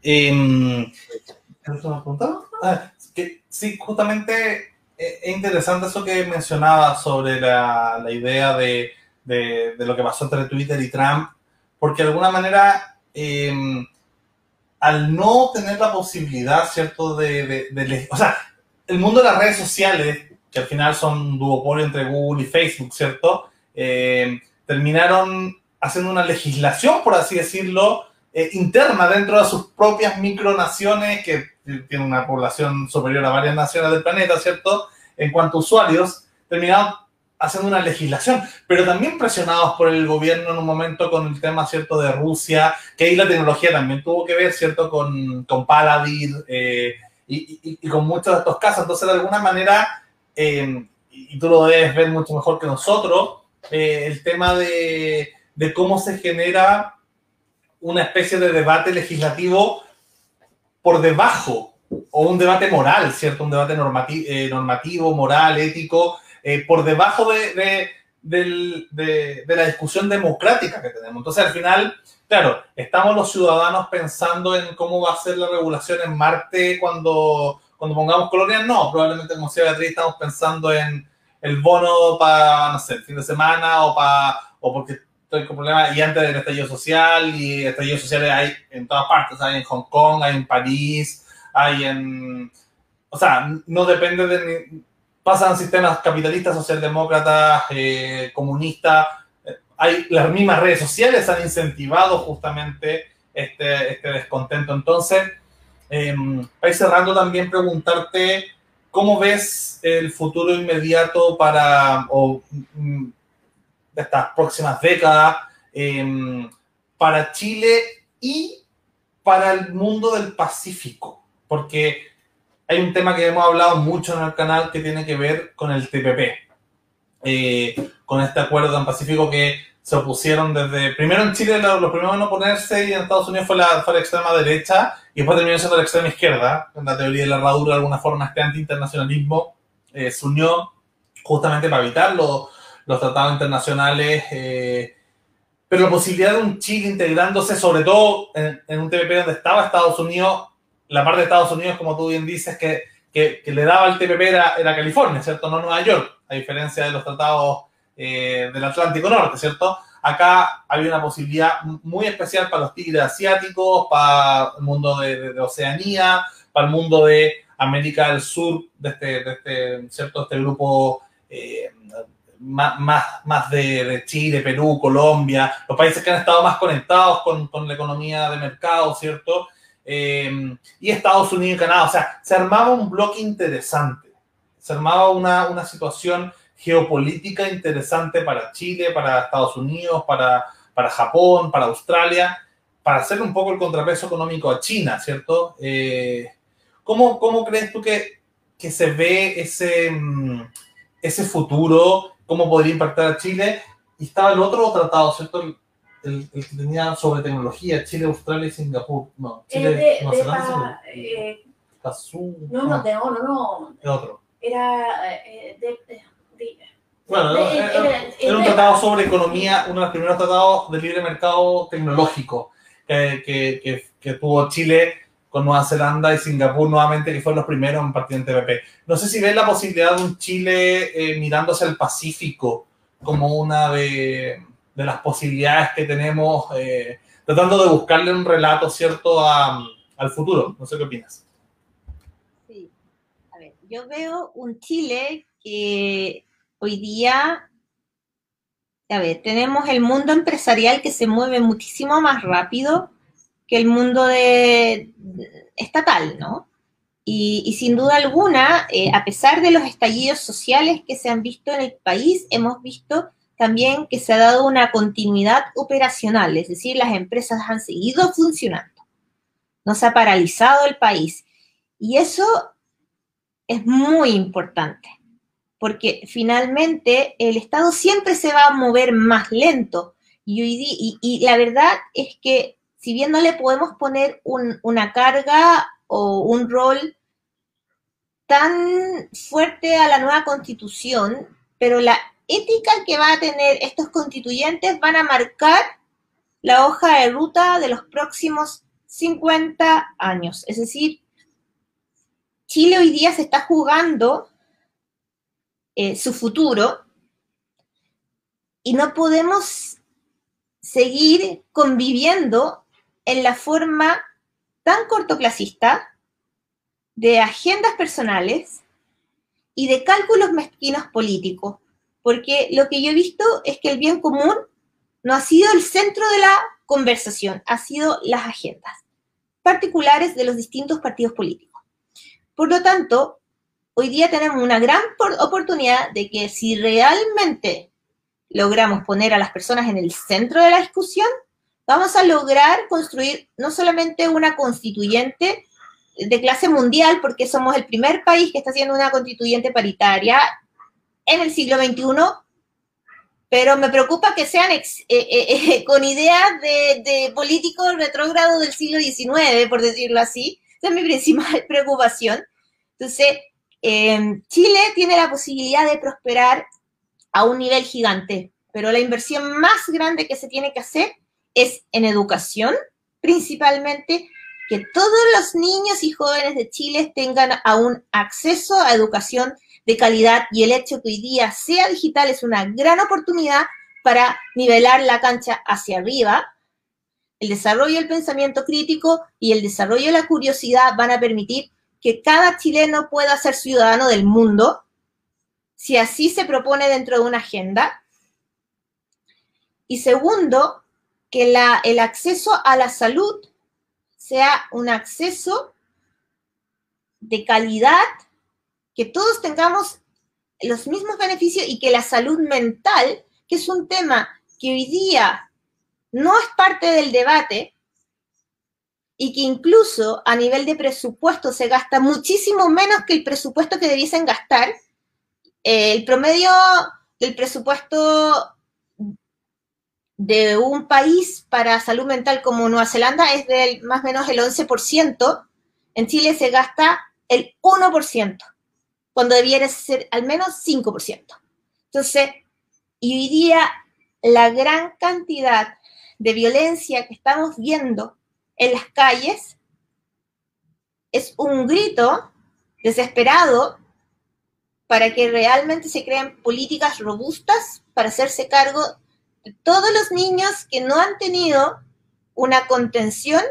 Speaker 1: Eh, ah, que, sí, justamente eh, es interesante eso que mencionaba sobre la, la idea de, de, lo que pasó entre Twitter y Trump, porque de alguna manera, em, al no tener la posibilidad, ¿cierto? De, de, o sea, el mundo de las redes sociales, que al final son un duopolio entre Google y Facebook, ¿cierto? Em, terminaron haciendo una legislación, por así decirlo, eh, interna dentro de sus propias micronaciones, que tienen una población superior a varias naciones del planeta, ¿cierto? En cuanto a usuarios, terminaron haciendo una legislación, pero también presionados por el gobierno en un momento con el tema, ¿cierto?, de Rusia, que ahí la tecnología también tuvo que ver, ¿cierto?, con, con Paladin eh, y, con muchos de estos casos. Entonces, de alguna manera, eh, y tú lo debes ver mucho mejor que nosotros, el tema de, de cómo se genera una especie de debate legislativo por debajo, o un debate moral, ¿cierto? Un debate eh, normativo, moral, ético, eh, por debajo de, la discusión democrática que tenemos. Entonces, al final, claro, estamos los ciudadanos pensando en cómo va a ser la regulación en Marte cuando, cuando pongamos colonias. No, probablemente, como decía Beatriz, estamos pensando en el bono para, no sé, el fin de semana o, para, o porque estoy con problemas, y antes del estallido social, y estallidos sociales hay en todas partes, hay en Hong Kong, hay en París, hay en... O sea, no depende de... Pasan sistemas capitalistas, socialdemócratas, eh, comunistas, hay, las mismas redes sociales han incentivado justamente este, este descontento. Entonces, eh, cerrando también preguntarte cómo ves el futuro inmediato para, o, mm, estas próximas décadas em, para Chile y para el mundo del Pacífico, porque hay un tema que hemos hablado mucho en el canal que tiene que ver con el TPP, eh, con este acuerdo en Pacífico que se opusieron desde, primero en Chile los, primeros en oponerse y en Estados Unidos fue la, fue la extrema derecha y después terminó siendo la extrema izquierda, en la teoría de la herradura de alguna forma este anti-internacionalismo eh, se unió justamente para evitarlo los tratados internacionales, eh, pero la posibilidad de un Chile integrándose, sobre todo en, un TPP donde estaba Estados Unidos, la parte de Estados Unidos, como tú bien dices, que, que, le daba el TPP era, California, ¿cierto? No Nueva York, a diferencia de los tratados eh, del Atlántico Norte, ¿cierto? Acá había una posibilidad muy especial para los tigres asiáticos, para el mundo de, Oceanía, para el mundo de América del Sur, de este, de este ¿cierto? Este grupo eh, más, más, de, Chile, Perú, Colombia, los países que han estado más conectados con, la economía de mercado, ¿cierto? Eh, y Estados Unidos y Canadá. O sea, se armaba un bloque interesante, se armaba una, una situación geopolítica interesante para Chile, para Estados Unidos, para, para Japón, para Australia, para hacer un poco el contrapeso económico a China, ¿cierto? Eh, ¿cómo, ¿cómo, crees tú que, que se ve ese, mm, ese futuro cómo podría impactar a Chile. Y estaba el otro tratado, ¿cierto? El, que tenía sobre tecnología, Chile, Australia y Singapur. No, Chile,
Speaker 2: de, Zelanda, eh. No, no, de- no, no, no.
Speaker 1: Otro.
Speaker 2: Era eh, de, de- de-
Speaker 1: Bueno,
Speaker 2: de-
Speaker 1: era,
Speaker 2: era-
Speaker 1: era un tratado sobre economía, uno de los primeros tratados de libre mercado tecnológico que, que, que, que tuvo Chile con Nueva Zelanda y Singapur nuevamente, que fueron los primeros en partir en TPP. No sé si ven la posibilidad de un Chile eh, mirando hacia el Pacífico como una de, de las posibilidades que tenemos, eh, tratando de buscarle un relato, ¿cierto?, a- al futuro. No sé qué opinas.
Speaker 3: Sí. A ver, yo veo un Chile que hoy día, a ver, tenemos el mundo empresarial que se mueve muchísimo más rápido que el mundo de, de- estatal, ¿no? Y, y sin duda alguna, eh, a pesar de los estallidos sociales que se han visto en el país, hemos visto también que se ha dado una continuidad operacional, es decir, las empresas han seguido funcionando, no se ha paralizado el país. Y eso es muy importante, porque finalmente el Estado siempre se va a mover más lento. Y, la verdad es que si bien no le podemos poner un- una carga o un rol tan fuerte a la nueva constitución, pero la ética que va a tener estos constituyentes van a marcar la hoja de ruta de los próximos 50 años. Es decir, Chile hoy día se está jugando eh, su futuro y no podemos seguir conviviendo en la forma tan cortoplacista de agendas personales y de cálculos mezquinos políticos, porque lo que yo he visto es que el bien común no ha sido el centro de la conversación, ha sido las agendas particulares de los distintos partidos políticos. Por lo tanto, hoy día tenemos una gran por- oportunidad de que si realmente logramos poner a las personas en el centro de la discusión, vamos a lograr construir no solamente una constituyente de clase mundial, porque somos el primer país que está haciendo una constituyente paritaria en el siglo XXI, pero me preocupa que sean ex- eh, eh, eh, <laughs> con ideas de, de políticos retrógrados del siglo XIX, por decirlo así. Esa es mi <laughs> principal preocupación. Entonces, eh, Chile tiene la posibilidad de prosperar a un nivel gigante, pero la inversión más grande que se tiene que hacer es en educación, principalmente que todos los niños y jóvenes de Chile tengan aún acceso a educación de calidad y el hecho que hoy día sea digital es una gran oportunidad para nivelar la cancha hacia arriba. El desarrollo del pensamiento crítico y el desarrollo de la curiosidad van a permitir que cada chileno pueda ser ciudadano del mundo, si así se propone dentro de una agenda. Y segundo, que la- el acceso a la salud sea un acceso de calidad, que todos tengamos los mismos beneficios y que la salud mental, que es un tema que hoy día no es parte del debate y que incluso a nivel de presupuesto se gasta muchísimo menos que el presupuesto que debiesen gastar. Eh, el promedio del presupuesto de un país para salud mental como Nueva Zelanda es del más o menos el 11%. En Chile se gasta el 1%, cuando debiera ser al menos 5%. Entonces, y hoy día la gran cantidad de violencia que estamos viendo en las calles es un grito desesperado para que realmente se creen políticas robustas para hacerse cargo de todos los niños que no han tenido una contención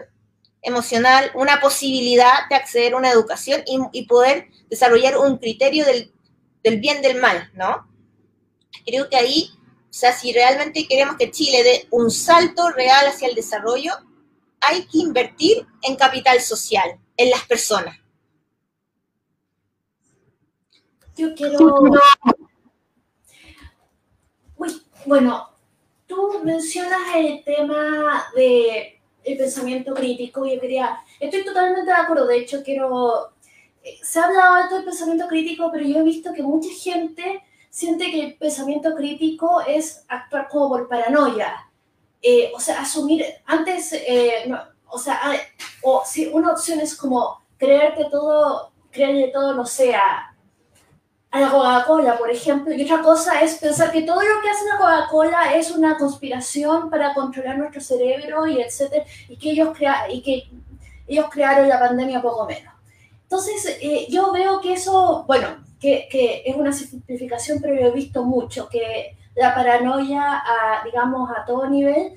Speaker 3: emocional, una posibilidad de acceder a una educación y, y poder desarrollar un criterio del, del bien del mal, ¿no? Creo que ahí, o sea, si realmente queremos que Chile dé un salto real hacia el desarrollo, hay que invertir en capital social, en las personas.
Speaker 2: Yo quiero. Uy, bueno, tú mencionas el tema de el pensamiento crítico. Yo quería. Estoy totalmente de acuerdo. De hecho, quiero. eh, Se ha hablado alto del pensamiento crítico, pero yo he visto que mucha gente siente que el pensamiento crítico es actuar como por paranoia. Eh, o sea, asumir. Antes. eh, o sea, o si una opción es como creer que todo, creer que todo no sea a la Coca-Cola, por ejemplo, y otra cosa es pensar que todo lo que hace la Coca-Cola es una conspiración para controlar nuestro cerebro y etcétera, y que ellos, crea y que ellos crearon la pandemia poco menos. Entonces, eh, yo veo que eso, bueno, que, es una simplificación, pero lo he visto mucho, que la paranoia, a, digamos, a todo nivel,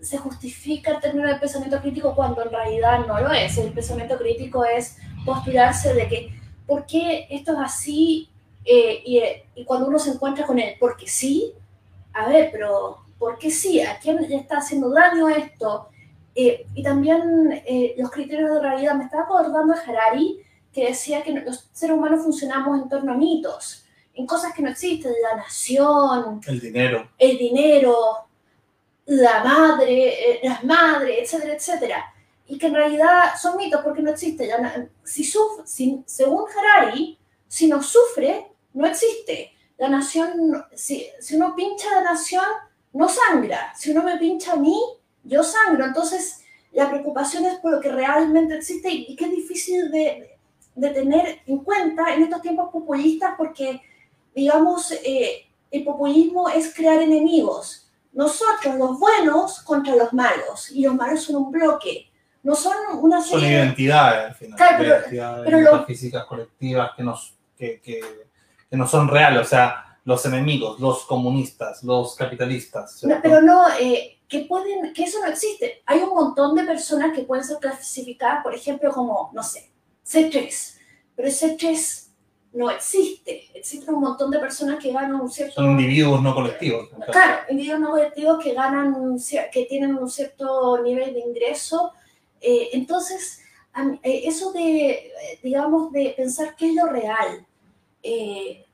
Speaker 2: se justifica el término de pensamiento crítico cuando en realidad no lo es. El pensamiento crítico es postularse de que por qué esto es así eh, y, y, cuando uno se encuentra con él, porque sí, a ver, pero ¿por qué sí? ¿A quién le está haciendo daño esto? Eh, y también eh, los criterios de realidad. Me estaba acordando de Harari, que decía que los seres humanos funcionamos en torno a mitos, en cosas que no existen, la nación,
Speaker 1: el dinero,
Speaker 2: el dinero, la madre, las madres, etcétera, etcétera y que en realidad son mitos porque no existe. Si, si, según Harari, si no sufre, no existe. La nación, si, si uno pincha la nación, no sangra. Si uno me pincha a mí, yo sangro. Entonces, la preocupación es por lo que realmente existe y, que es difícil de, de, tener en cuenta en estos tiempos populistas porque, digamos, eh, el populismo es crear enemigos. Nosotros, los buenos, contra los malos. Y los malos son un bloque no son una
Speaker 1: serie... Son identidades, al final. Claro, pero, identidades pero físicas colectivas que, nos, que, que, que, no son reales, o sea, los enemigos, los comunistas, los capitalistas.
Speaker 2: No, pero no, eh, que pueden, que eso no existe. Hay un montón de personas que pueden ser clasificadas, por ejemplo, como, no sé, C3, pero ese 3 no existe. Existen un montón de personas que ganan un cierto...
Speaker 1: Son individuos no colectivos.
Speaker 2: Claro, individuos no colectivos que ganan, que tienen un cierto nivel de ingreso eh, entonces, eh, eso de, digamos, de pensar qué es lo real, eh,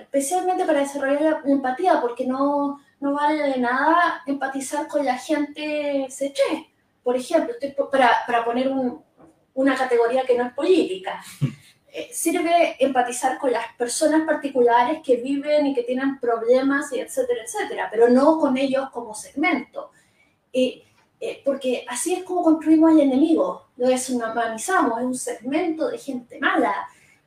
Speaker 2: especialmente para desarrollar la empatía, porque no, no vale de nada empatizar con la gente seche. Por ejemplo, para, para poner una categoría que no es política. <laughs> sirve empatizar con las personas particulares que viven y que tienen problemas, y etcétera, etcétera, pero no con ellos como segmento. Eh, porque así es como construimos el enemigo, lo deshumanizamos, es un segmento de gente mala.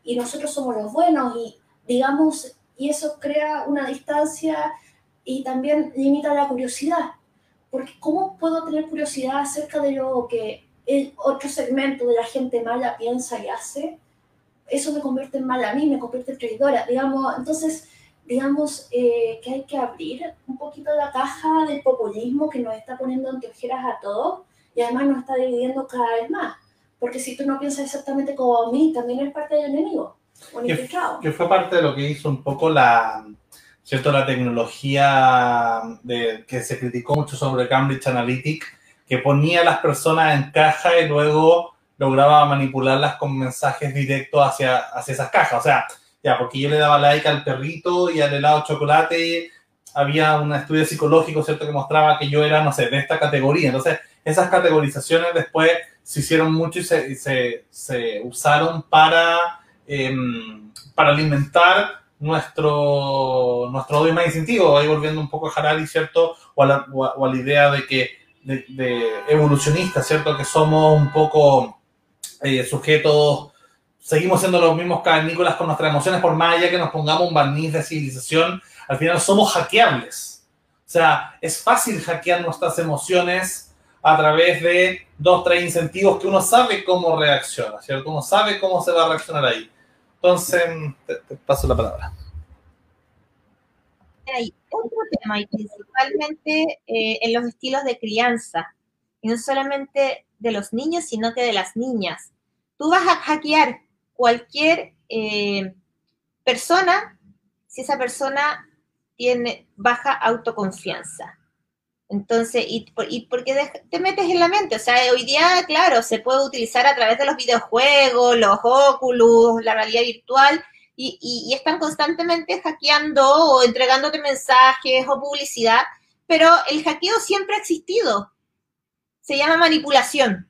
Speaker 2: Y nosotros somos los buenos y digamos, y eso crea una distancia y también limita la curiosidad, porque ¿cómo puedo tener curiosidad acerca de lo que el otro segmento de la gente mala piensa y hace? Eso me convierte en mala a mí, me convierte en traidora, digamos, entonces digamos, eh, que hay que abrir un poquito la caja del populismo que nos está poniendo anteojeras a todos y además nos está dividiendo cada vez más. Porque si tú no piensas exactamente como a mí, también eres parte del enemigo.
Speaker 1: Que, que, fue parte de lo que hizo un poco la, ¿cierto? la tecnología de, que se criticó mucho sobre Cambridge Analytic, que ponía a las personas en caja y luego lograba manipularlas con mensajes directos hacia, hacia esas cajas. O sea, ya, porque yo le daba like al perrito y al helado chocolate, había un estudio psicológico, ¿cierto?, que mostraba que yo era, no sé, de esta categoría. Entonces, esas categorizaciones después se hicieron mucho y se, se, se usaron para, em, para alimentar nuestro, nuestro odio más instintivo, ahí volviendo un poco a Harari, ¿cierto? O a la, o a, la idea de que, de, de evolucionista, ¿cierto? Que somos un poco eh, sujetos seguimos siendo los mismos cavernícolas con nuestras emociones, por más allá que nos pongamos un barniz de civilización, al final somos hackeables. O sea, es fácil hackear nuestras emociones a través de dos, tres incentivos que uno sabe cómo reacciona, ¿cierto? Uno sabe cómo se va a reaccionar ahí. Entonces, te, paso la palabra.
Speaker 3: Hay otro tema, y principalmente eh, en los estilos de crianza, y no solamente de los niños, sino que de las niñas. Tú vas a hackear cualquier eh, persona si esa persona tiene baja autoconfianza. Entonces, ¿y, y por qué te metes en la mente? O sea, hoy día, claro, se puede utilizar a través de los videojuegos, los óculos, la realidad virtual, y, y, están constantemente hackeando o entregándote mensajes o publicidad, pero el hackeo siempre ha existido. Se llama manipulación.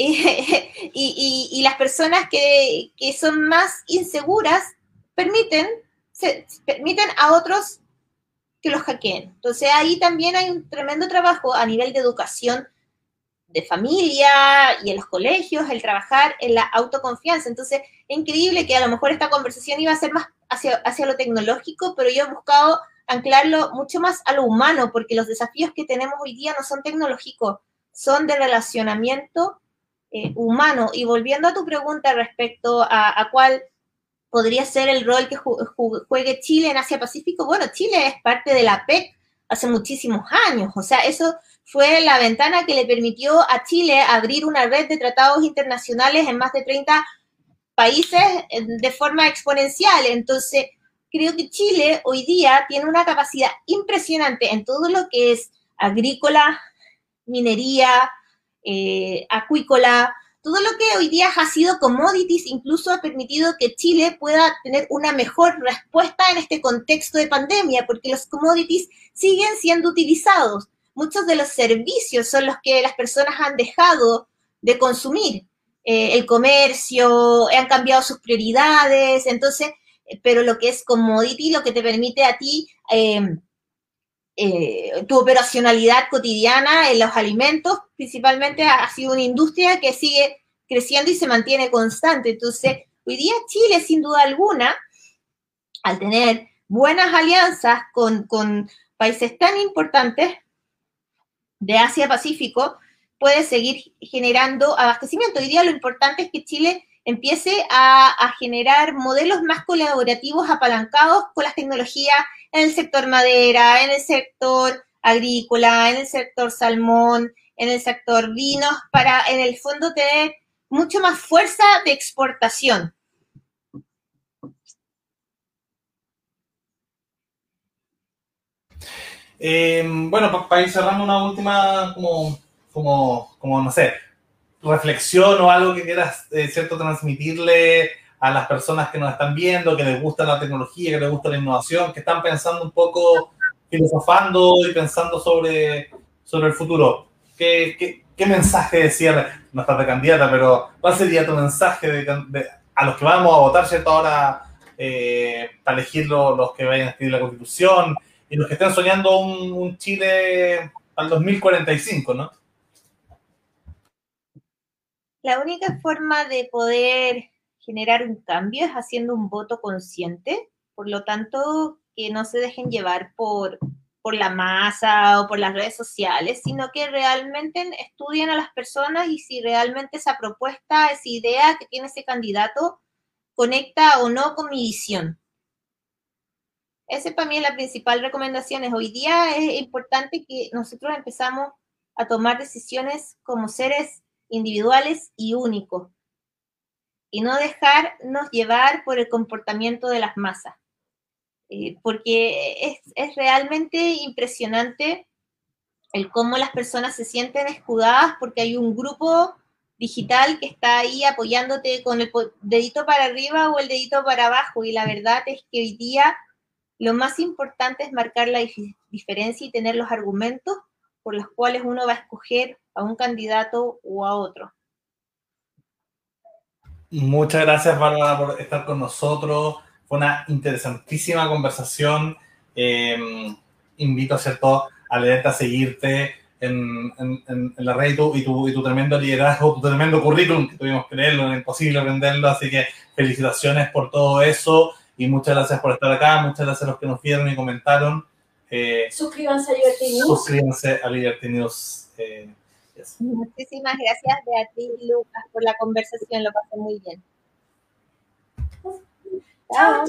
Speaker 3: <laughs> y, las personas que, son más inseguras permiten, se, permiten a otros que los hackeen. Entonces ahí también hay un tremendo trabajo a nivel de educación de familia y en los colegios, el trabajar en la autoconfianza. Entonces, es increíble que a lo mejor esta conversación iba a ser más hacia, hacia lo tecnológico, pero yo he buscado anclarlo mucho más a lo humano, porque los desafíos que tenemos hoy día no son tecnológicos, son de relacionamiento eh, humano. Y volviendo a tu pregunta respecto a, a cuál podría ser el rol que juegue Chile en Asia-Pacífico, bueno, Chile es parte de la PEC hace muchísimos años, o sea, eso fue la ventana que le permitió a Chile abrir una red de tratados internacionales en más de 30 países eh, de forma exponencial. Entonces, creo que Chile hoy día tiene una capacidad impresionante en todo lo que es agrícola, minería, eh, acuícola, todo lo que hoy día ha sido commodities, incluso ha permitido que Chile pueda tener una mejor respuesta en este contexto de pandemia, porque los commodities siguen siendo utilizados muchos de los servicios son los que las personas han dejado de consumir. Eh, el comercio, han cambiado sus prioridades, entonces, eh, pero lo que es commodity, lo que te permite a ti em, eh, tu operacionalidad cotidiana en los alimentos, principalmente ha, sido una industria que sigue creciendo y se mantiene constante. Entonces, hoy día Chile, sin duda alguna, al tener buenas alianzas con, con países tan importantes, de Asia-Pacífico puede seguir generando abastecimiento. Hoy día lo importante es que Chile empiece a, generar modelos más colaborativos apalancados con las tecnologías en el sector madera, en el sector agrícola, en el sector salmón, en el sector vinos, para en el fondo tener mucho más fuerza de exportación.
Speaker 1: Eh, bueno, para ir cerrando una última, como, como, como, no sé, reflexión o algo que quieras, eh, ¿cierto?, transmitirle a las personas que nos están viendo, que les gusta la tecnología, que les gusta la innovación, que están pensando un poco, filosofando y pensando sobre, sobre el futuro. ¿Qué, qué, qué mensaje de? No estás de candidata, pero ¿cuál sería tu mensaje de, a los que vamos a votar, ¿cierto?, ahora eh, para elegir los que vayan a escribir la Constitución, y los que estén soñando un, Chile al 2045, ¿no?
Speaker 3: La única forma de poder generar un cambio es haciendo un voto consciente, por lo tanto, que no se dejen llevar por, por la masa o por las redes sociales, sino que realmente estudien a las personas y si realmente esa propuesta, esa idea que tiene ese candidato, conecta o no con mi visión. Esa para mí es la principal recomendación. Hoy día es importante que nosotros empezamos a tomar decisiones como seres individuales y únicos y no dejarnos llevar por el comportamiento de las masas. Eh, porque es, es, realmente impresionante el cómo las personas se sienten escudadas porque hay un grupo digital que está ahí apoyándote con el dedito para arriba o el dedito para abajo. Y la verdad es que hoy día lo más importante es marcar la diferencia y tener los argumentos por los cuales uno va a escoger a un candidato o a otro.
Speaker 1: Muchas gracias, Bárbara, por estar con nosotros. Fue una interesantísima conversación. Em, invito, ¿cierto?, a leerte, a seguirte en, la red y tu, y, tu, y tu, tremendo liderazgo, tu tremendo currículum, que tuvimos que leerlo, era imposible aprenderlo, así que felicitaciones por todo eso. Y muchas gracias por estar acá, muchas gracias a los que nos vieron y comentaron.
Speaker 2: Eh, suscríbanse a Liberty News.
Speaker 1: Suscríbanse a Liberty News.
Speaker 3: Eh, Muchísimas gracias, Beatriz y Lucas, por la conversación. Lo pasé muy bien.
Speaker 2: Chao.